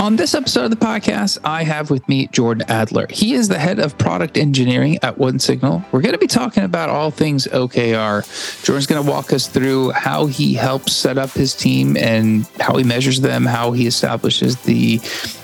On this episode of the podcast, I have with me Jordan Adler. He is the head of product engineering at OneSignal. We're going to be talking about all things OKR. Jordan's going to walk us through how he helps set up his team and how he measures them, how he establishes the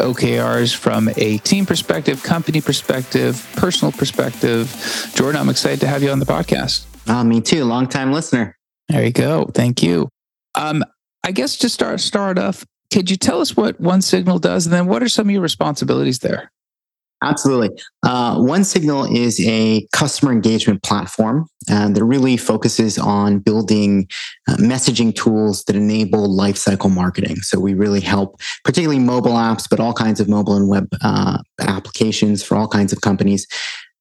OKRs from a team perspective, company perspective, personal perspective. Jordan, I'm excited to have you on the podcast. Uh, me too. Long time listener. There you go. Thank you. Um, I guess to start start off, could you tell us what OneSignal does, and then what are some of your responsibilities there? Absolutely. Uh, OneSignal is a customer engagement platform uh, that really focuses on building uh, messaging tools that enable lifecycle marketing. So we really help, particularly mobile apps, but all kinds of mobile and web uh, applications for all kinds of companies,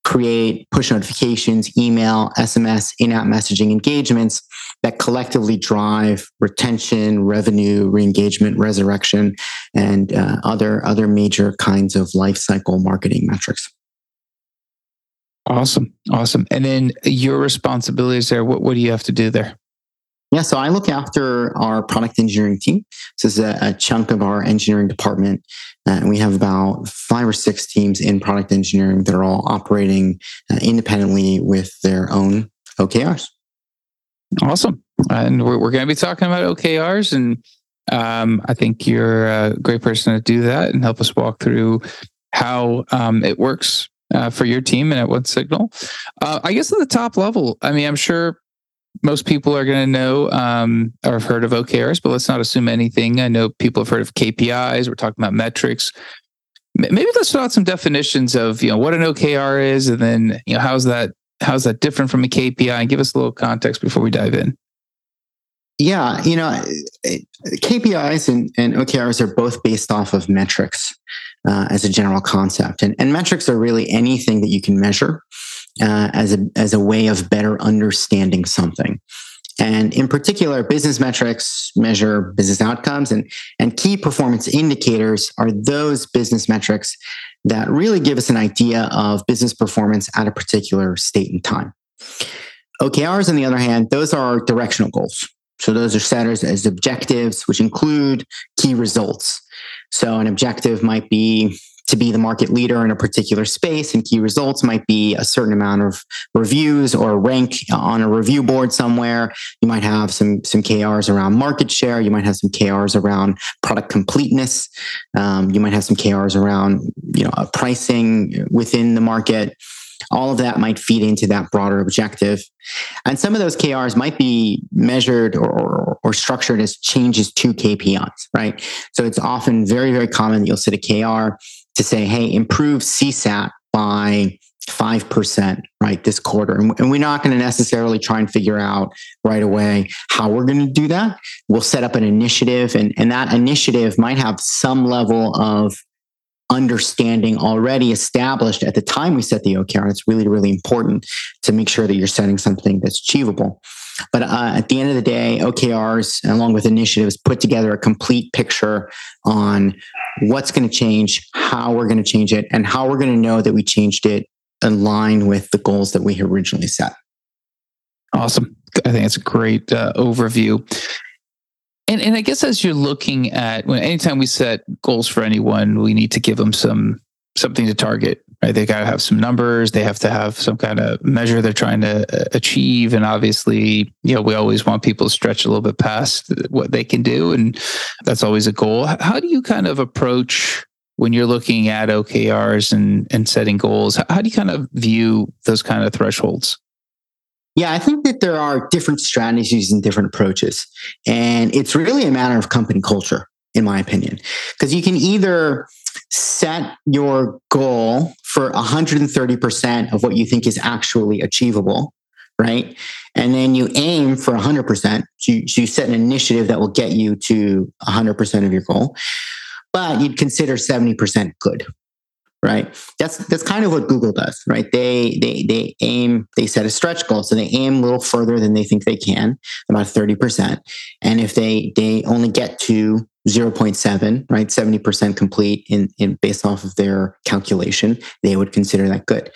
create push notifications, email, SMS, in app messaging engagements that collectively drive retention, revenue, re engagement, resurrection, and uh, other, other major kinds of life cycle marketing metrics. Awesome. Awesome. And then your responsibilities there, what, what do you have to do there? Yeah, so I look after our product engineering team. This is a, a chunk of our engineering department. Uh, we have about five or six teams in product engineering that are all operating uh, independently with their own OKRs. Awesome. And we're, we're going to be talking about OKRs. And um, I think you're a great person to do that and help us walk through how um, it works uh, for your team and at OneSignal. Uh, I guess at the top level, I mean, I'm sure most people are going to know um, or have heard of OKRs, but let's not assume anything. I know people have heard of KPIs. We're talking about metrics. Maybe let's start out some definitions of you know what an OKR is, and then you know how's that how's that different from a KPI, and give us a little context before we dive in. Yeah, you know, KPIs and, and OKRs are both based off of metrics uh, as a general concept, and, and metrics are really anything that you can measure uh, as a as a way of better understanding something. And in particular, business metrics measure business outcomes, and, and key performance indicators are those business metrics that really give us an idea of business performance at a particular state and time. OKRs, on the other hand, those are directional goals. So those are set as, as objectives, which include key results. So an objective might be to be the market leader in a particular space and key results might be a certain amount of reviews or rank on a review board somewhere you might have some some krs around market share you might have some krs around product completeness um, you might have some krs around you know pricing within the market all of that might feed into that broader objective. And some of those KRs might be measured or, or, or, structured as changes to KPIs, right? So it's often very, very common that you'll set a KR to say, hey, improve CSAT by 5%, right, this quarter. And, we're not going to necessarily try and figure out right away how we're going to do that. We'll set up an initiative, and, and that initiative might have some level of understanding already established at the time we set the OKR. And it's really, really important to make sure that you're setting something that's achievable. But uh, at the end of the day, OKRs, along with initiatives, put together a complete picture on what's going to change, how we're going to change it, and how we're going to know that we changed it in line with the goals that we originally set. Awesome. I think it's a great uh, overview. And, and I guess as you're looking at when anytime we set goals for anyone, we need to give them some something to target right? They got to have some numbers. They have to have some kind of measure they're trying to uh, achieve. And obviously you know we always want people to stretch a little bit past what they can do. And that's always a goal. How do you kind of approach when you're looking at okrs and and setting goals? How do you kind of view those kind of thresholds? Yeah, I think that there are different strategies and different approaches. And it's really a matter of company culture, in my opinion. Because you can either set your goal for 130% of what you think is actually achievable, right? And then you aim for 100%. So you, so you set an initiative that will get you to 100% of your goal, but you'd consider 70% good, right? That's that's kind of what google does right? They they they aim they set a stretch goal. So they aim a little further than they think they can about 30% and if they they only get to 0.7, right? 70% complete in, in based off of their calculation, they would consider that good.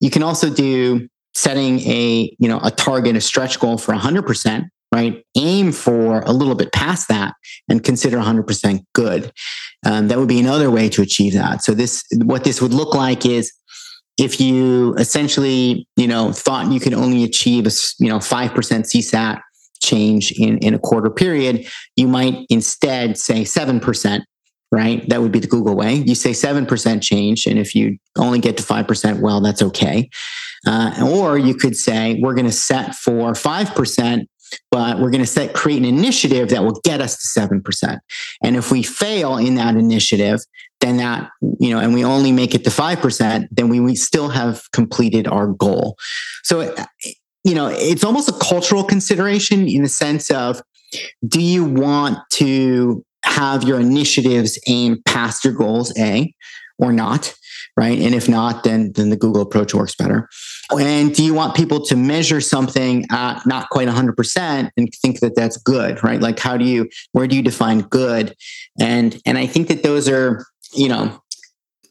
You can also do setting a, you know, a target, a stretch goal for 100%, right? Aim for a little bit past that and consider 100% good. Um, that would be another way to achieve that. So this, what this would look like is if you essentially, you know, thought you could only achieve a, you know, 5% CSAT change in, in a quarter period, you might instead say 7%, right? That would be the Google way. You say 7% change. And if you only get to 5%, well, that's okay. Uh, or you could say, we're going to set for 5% but we're going to set create an initiative that will get us to 7%. And if we fail in that initiative, then that, you know, and we only make it to 5%, then we, we still have completed our goal. So, you know, it's almost a cultural consideration in the sense of do you want to have your initiatives aim past your goals, A, or not? right? And if not, then then the Google approach works better. And do you want people to measure something at not quite 100% and think that that's good, right? Like how do you where do you define good? And and I think that those are, you know,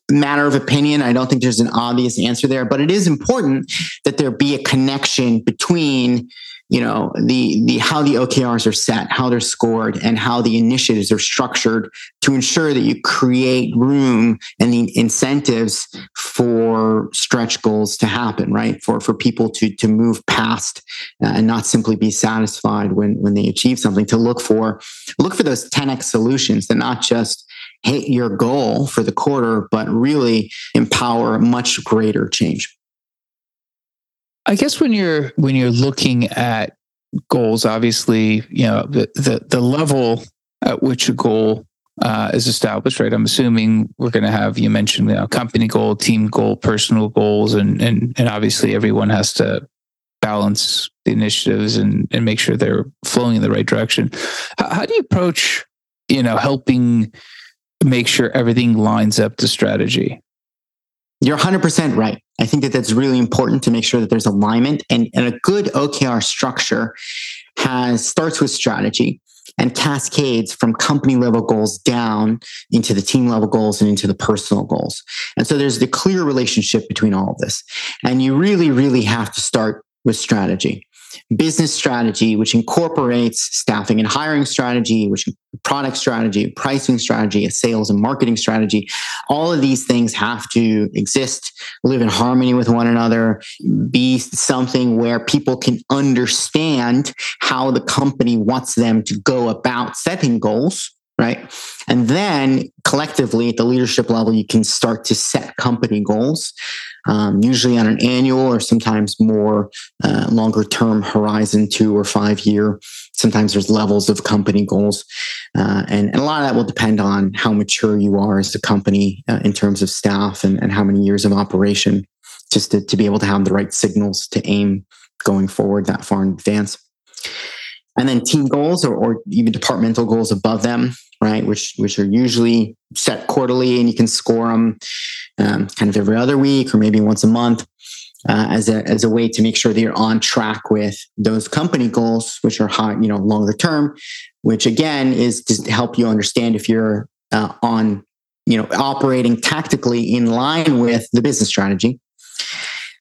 matter of opinion. I don't think there's an obvious answer there, but it is important that there be a connection between you know the the how the OKRs are set, how they're scored, and how the initiatives are structured to ensure that you create room and the incentives for stretch goals to happen, right? For for people to to move past uh, and not simply be satisfied when when they achieve something. To look for look for those 10x solutions that not just hit your goal for the quarter, but really empower much greater change. I guess when you're when you're looking at goals, obviously, you know the the, the level at which a goal uh, is established, right? I'm assuming we're going to have you mentioned you know, company goal, team goal, personal goals, and and and obviously everyone has to balance the initiatives and and make sure they're flowing in the right direction. How, how do you approach you know helping make sure everything lines up to strategy? You're 100% right. I think that that's really important to make sure that there's alignment and, and a good OKR structure has starts with strategy and cascades from company level goals down into the team level goals and into the personal goals. And so there's the clear relationship between all of this. And you really, really have to start with strategy business strategy, which incorporates staffing and hiring strategy, which product strategy, pricing strategy, a sales and marketing strategy. All of these things have to exist, live in harmony with one another, be something where people can understand how the company wants them to go about setting goals right? And then collectively at the leadership level, you can start to set company goals um, usually on an annual or sometimes more uh, longer term horizon, two or five year. Sometimes there's levels of company goals. Uh, and, and, a lot of that will depend on how mature you are as a company uh, in terms of staff and, and how many years of operation, just to, to be able to have the right signals to aim going forward that far in advance. And then team goals or, or even departmental goals above them right? Which which are usually set quarterly, and you can score them um, kind of every other week or maybe once a month. Uh, as a as a way to make sure that you're on track with those company goals, which are high, you know, longer term, which again is to help you understand if you're uh, on, you know, operating tactically in line with the business strategy.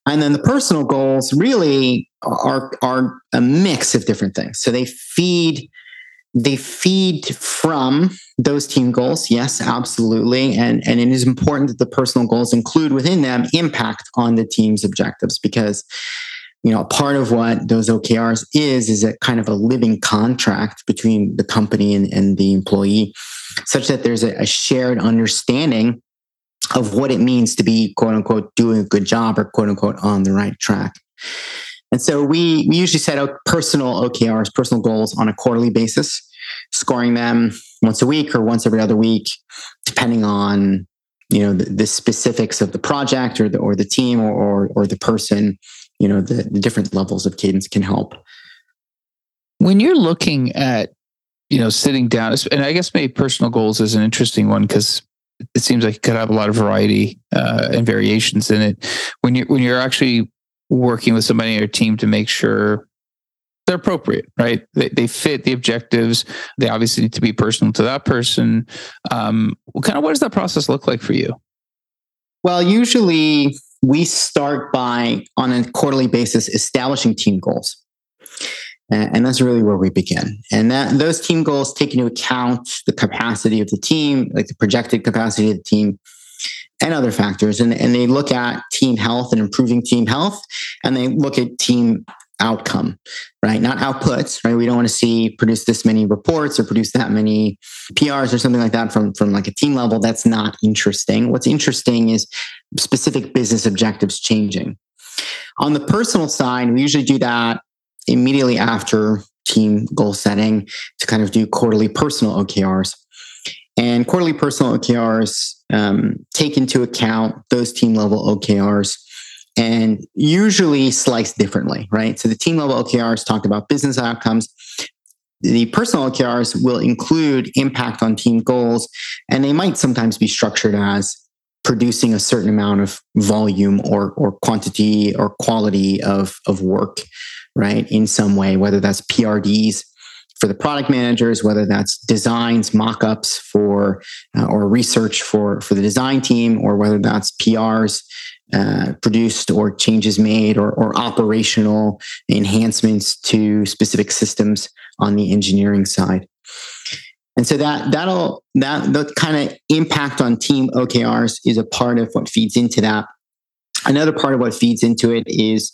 And then the personal goals really are are a mix of different things. So they feed they feed from those team goals. Yes absolutely. And and it is important that the personal goals include within them impact on the team's objectives because you know part of what those okrs is is a kind of a living contract between the company and, and the employee such that there's a, a shared understanding of what it means to be quote unquote doing a good job or quote unquote on the right track and so we, we usually set out personal OKRs, personal goals on a quarterly basis, scoring them once a week or once every other week, depending on you know the, the specifics of the project or the or the team or or, or the person. You know the, the different levels of cadence can help. When you're looking at you know sitting down, and I guess maybe personal goals is an interesting one because it seems like it could have a lot of variety uh, and variations in it. When you when you're actually working with somebody in your team to make sure they're appropriate, right? They, they fit the objectives. They obviously need to be personal to that person. Um, kind of what does that process look like for you? Well, usually we start by, on a quarterly basis, establishing team goals. And that's really where we begin. And that those team goals take into account the capacity of the team, like the projected capacity of the team, and other factors. And, and they look at team health and improving team health, and they look at team outcome, right? Not outputs, right? We don't want to see produce this many reports or produce that many PRs or something like that from, from like a team level. That's not interesting. What's interesting is specific business objectives changing. On the personal side, we usually do that immediately after team goal setting to kind of do quarterly personal OKRs. And quarterly personal OKRs um, take into account those team level OKRs and usually sliced differently, right? So the team level OKRs talk about business outcomes. The personal OKRs will include impact on team goals, and they might sometimes be structured as producing a certain amount of volume or, or quantity or quality of, of work, right? In some way, whether that's PRDs for the product managers, whether that's designs, mock-ups for uh, or research for for the design team, or whether that's PRs uh, produced or changes made or, or operational enhancements to specific systems on the engineering side. And so that that'll that the kind of impact on team OKRs is a part of what feeds into that. Another part of what feeds into it is,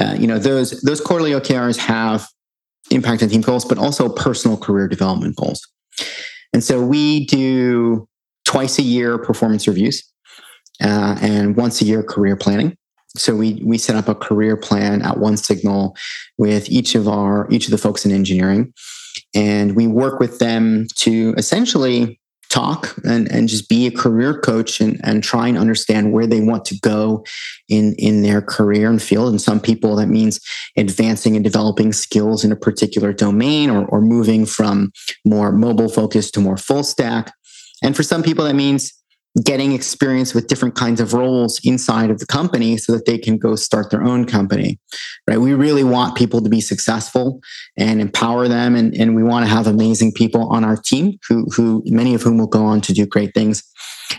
uh, you know, those those quarterly OKRs have impact on team goals, but also personal career development goals. And so we do twice a year performance reviews uh, and once a year career planning. So we we set up a career plan at OneSignal with each of our each of the folks in engineering, and we work with them to essentially talk and, and just be a career coach and, and try and understand where they want to go in, in their career and field. And some people that means advancing and developing skills in a particular domain or, or moving from more mobile focus to more full stack. And for some people, that means getting experience with different kinds of roles inside of the company so that they can go start their own company right? We really want people to be successful and empower them and, and we want to have amazing people on our team who, who many of whom will go on to do great things.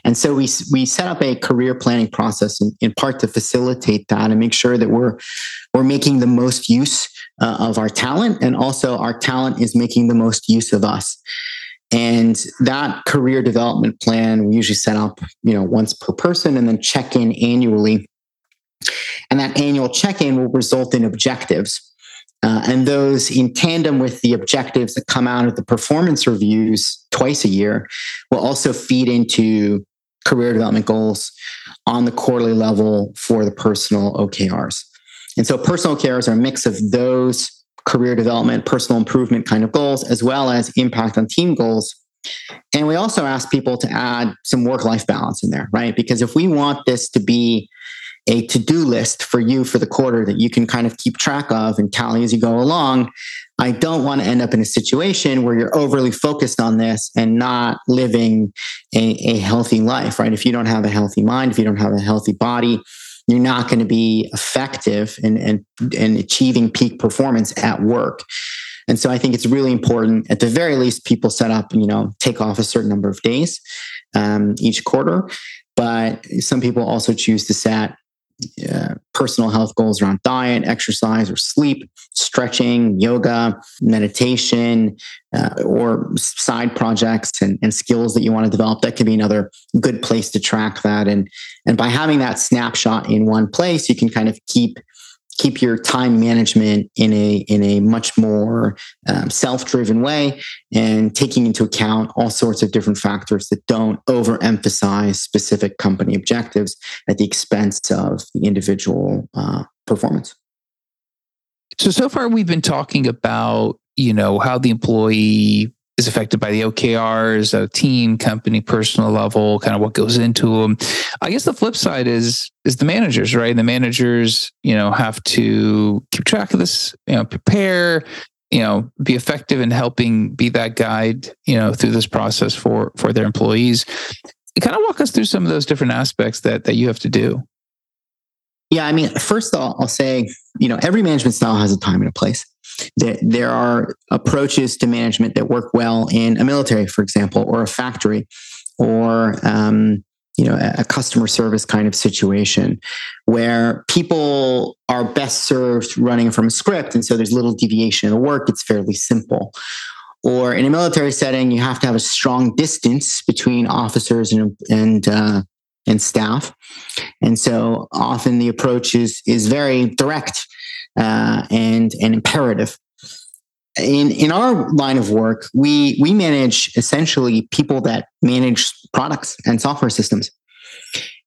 And so we, we set up a career planning process in, in part to facilitate that and make sure that we're we're making the most use uh, of our talent and also our talent is making the most use of us and that career development plan we usually set up, you know, once per person and then check in annually. And that annual check in will result in objectives. Uh, and those in tandem with the objectives that come out of the performance reviews twice a year will also feed into career development goals on the quarterly level for the personal OKRs. And so personal OKRs are a mix of those career development, personal improvement kind of goals, as well as impact on team goals. And we also ask people to add some work life balance in there, right? Because if we want this to be a to do list for you for the quarter that you can kind of keep track of and tally as you go along, I don't want to end up in a situation where you're overly focused on this and not living a, a healthy life, right? If you don't have a healthy mind, if you don't have a healthy body, you're not going to be effective in, in, in achieving peak performance at work. And so I think it's really important, at the very least, people set up, you know, take off a certain number of days um, each quarter. But some people also choose to set personal health goals around diet, exercise, or sleep, stretching, yoga, meditation, uh, or side projects and, and skills that you want to develop. That could be another good place to track that. And and by having that snapshot in one place, you can kind of keep keep your time management in a in a much more um, self-driven way and taking into account all sorts of different factors that don't overemphasize specific company objectives at the expense of the individual uh, performance. So so far we've been talking about you know how the employee is affected by the OKRs, a team, company, personal level, kind of what goes into them. I guess the flip side is is the managers, right? The managers, you know, have to keep track of this, you know, prepare, you know, be effective in helping be that guide, you know, through this process for for their employees. Kind of walk us through some of those different aspects that that you have to do. Yeah, I mean, first all, I'll say, you know, every management style has a time and a place. There, there are approaches to management that work well in a military, for example, or a factory, or um, you know a customer service kind of situation where people are best served running from a script and so there's little deviation in the work it's fairly simple. Or in a military setting you have to have a strong distance between officers and and uh, and staff. And so often the approach is is very direct uh, and and imperative in in our line of work, we we manage essentially people that manage products and software systems.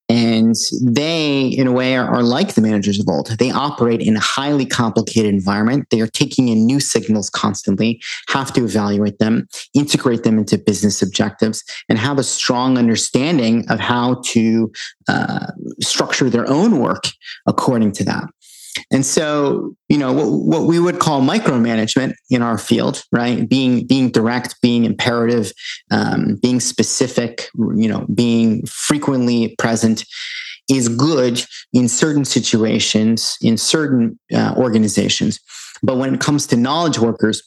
And they, in a way, are, are, like the managers of old. They operate in a highly complicated environment. They are taking in new signals constantly, have to evaluate them, integrate them into business objectives, and have a strong understanding of how to uh, structure their own work according to that. And so, you know, what, what, we would call micromanagement in our field, right? Being being direct, being imperative, um, being specific, you know, being frequently present is good in certain situations, in certain uh, organizations. But when it comes to knowledge workers,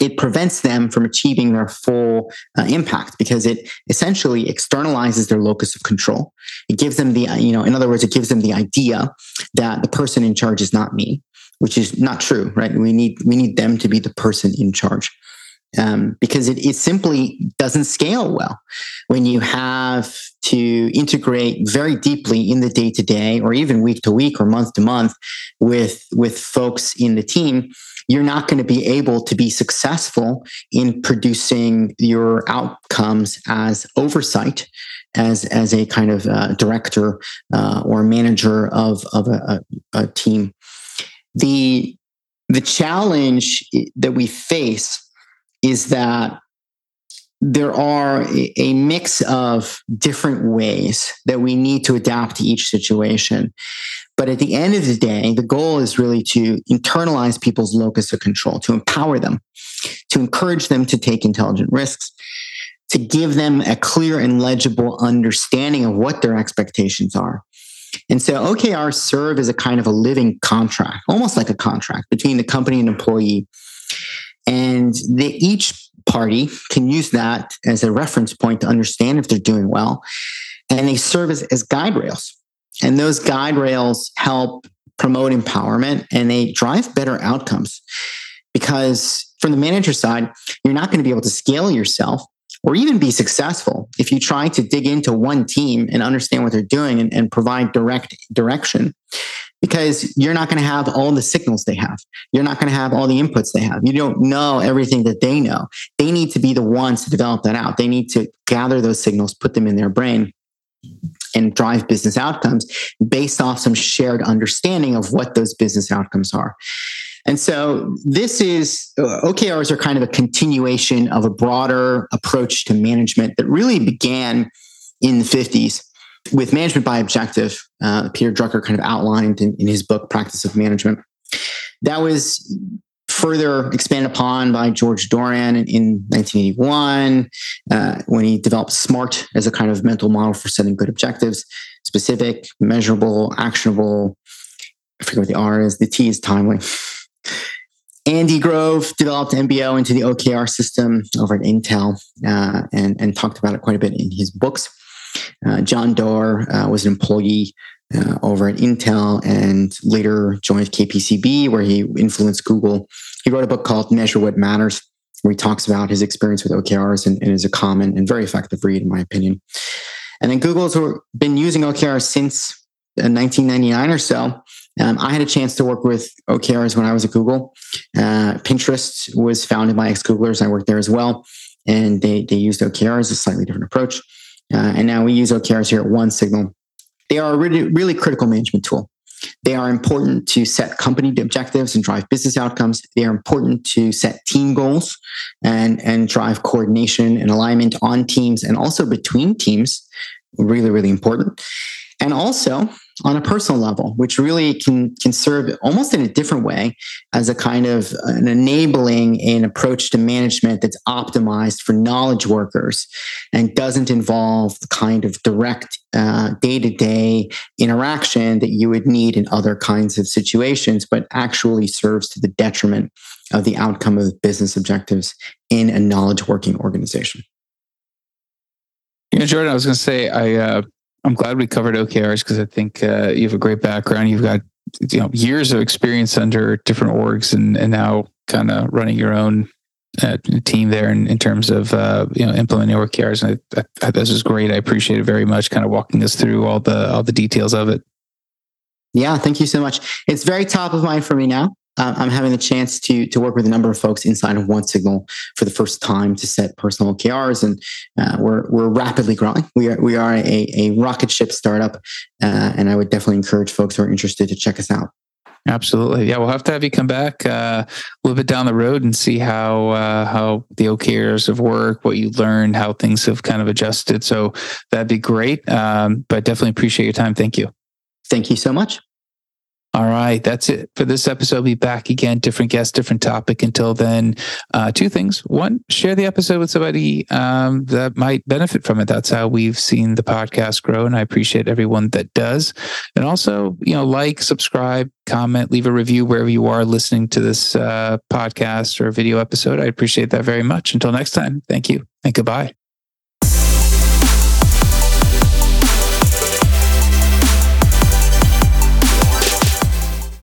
it prevents them from achieving their full uh, impact because it essentially externalizes their locus of control. It gives them the, you know, in other words, it gives them the idea that the person in charge is not me, which is not true, right? We need we need them to be the person in charge. Um, because it, it simply doesn't scale well. When you have to integrate very deeply in the day to day or even week to week or month to month with with folks in the team you're not going to be able to be successful in producing your outcomes as oversight as as a kind of uh, director uh, or manager of of a, a, a team. The the challenge that we face is that there are a mix of different ways that we need to adapt to each situation. But at the end of the day, the goal is really to internalize people's locus of control, to empower them, to encourage them to take intelligent risks, to give them a clear and legible understanding of what their expectations are. And so OKRs serve as a kind of a living contract, almost like a contract between the company and employee. And each party can use that as a reference point to understand if they're doing well. And they serve as, as guide rails and those guide rails help promote empowerment and they drive better outcomes. Because from the manager side, you're not going to be able to scale yourself or even be successful if you try to dig into one team and understand what they're doing and, and provide direct direction because you're not going to have all the signals they have. You're not going to have all the inputs they have. You don't know everything that they know. They need to be the ones to develop that out. They need to gather those signals, put them in their brain, and drive business outcomes based off some shared understanding of what those business outcomes are. And so this is uh, OKRs are kind of a continuation of a broader approach to management that really began in the 50s with management by objective. Uh, Peter Drucker kind of outlined in, in his book, Practice of Management. That was further expanded upon by George Doran in 1981 uh, when he developed SMART as a kind of mental model for setting good objectives specific, measurable, actionable. I forget what the R is. The T is timely. Andy Grove developed MBO into the OKR system over at Intel uh, and, and talked about it quite a bit in his books. Uh, John Doerr uh, was an employee uh, over at Intel and later joined KPCB, where he influenced Google. He wrote a book called Measure What Matters, where he talks about his experience with OKRs and, and is a common and very effective read, in my opinion. And then Google's been using OKRs since 1999 uh, or so. Um, I had a chance to work with OKRs when I was at Google. Uh, Pinterest was founded by ex Googlers. I worked there as well. And they, they used OKRs, a slightly different approach. Uh, and now we use OKRs here at OneSignal they are a really, really critical management tool. They are important to set company objectives and drive business outcomes. They are important to set team goals and, and drive coordination and alignment on teams and also between teams. Really, really important. And also, on a personal level, which really can can serve almost in a different way as a kind of an enabling an approach to management that's optimized for knowledge workers and doesn't involve the kind of direct day to day interaction that you would need in other kinds of situations, but actually serves to the detriment of the outcome of business objectives in a knowledge working organization. You know, Jordan, I was going to say, I, uh, I'm glad we covered OKRs because I think uh, you have a great background. You've got you know years of experience under different orgs and, and now kind of running your own uh, team there in, in terms of uh, you know implementing OKRs. And I, I, this is great. I appreciate it very much. Kind of walking us through all the all the details of it. Yeah, thank you so much. It's very top of mind for me now. I'm having the chance to to work with a number of folks inside of OneSignal for the first time to set personal OKRs, and uh, we're we're rapidly growing. We are we are a, a rocket ship startup, uh, and I would definitely encourage folks who are interested to check us out. Absolutely, yeah. We'll have to have you come back uh, a little bit down the road and see how uh, how the OKRs have worked, what you learned, how things have kind of adjusted. So that'd be great. Um, but definitely appreciate your time. Thank you. Thank you so much. All right, that's it for this episode. We'll be back again, different guest, different topic. Until then, uh, two things. One, share the episode with somebody um, that might benefit from it. That's how we've seen the podcast grow, and I appreciate everyone that does. And also, you know, like, subscribe, comment, leave a review wherever you are listening to this uh, podcast or video episode. I appreciate that very much. Until next time, thank you and goodbye.